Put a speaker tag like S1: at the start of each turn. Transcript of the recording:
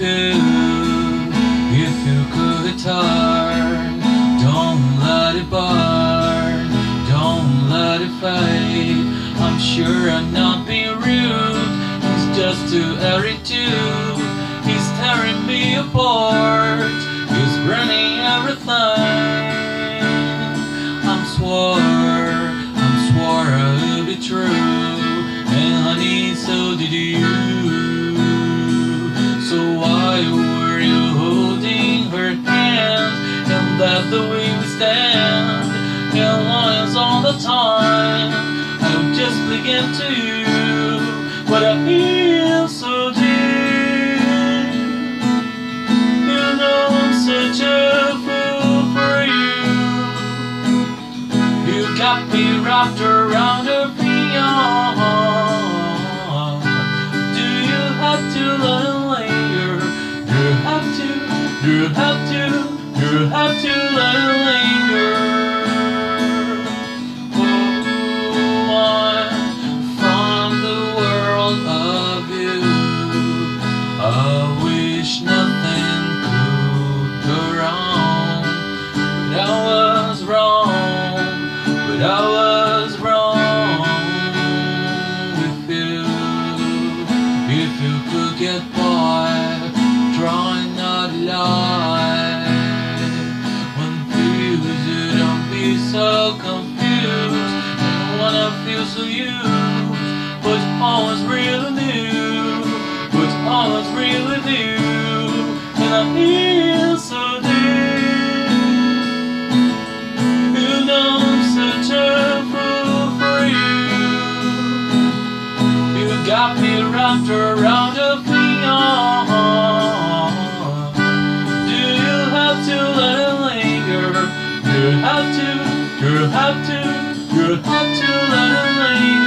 S1: do if you could turn. Don't let it burn, don't let it fade. I'm sure I'm not being rude. He's just too attitude. He's tearing me apart. He's burning everything. I'm swore, I'm swore I will be true, and honey, so did you. To you. But I feel so deep. You know I'm such a fool for you. You got me wrapped around a beyond. Do you have to let it linger? You have to, you have to, you have to let it linger. Not to lie. When fuse you don't be so confused. And when I feel so used, all is really new. All is really new. And I feel so deep. You know I'm such a fool for you. You got me wrapped around a You have to, you have to, you have to linger.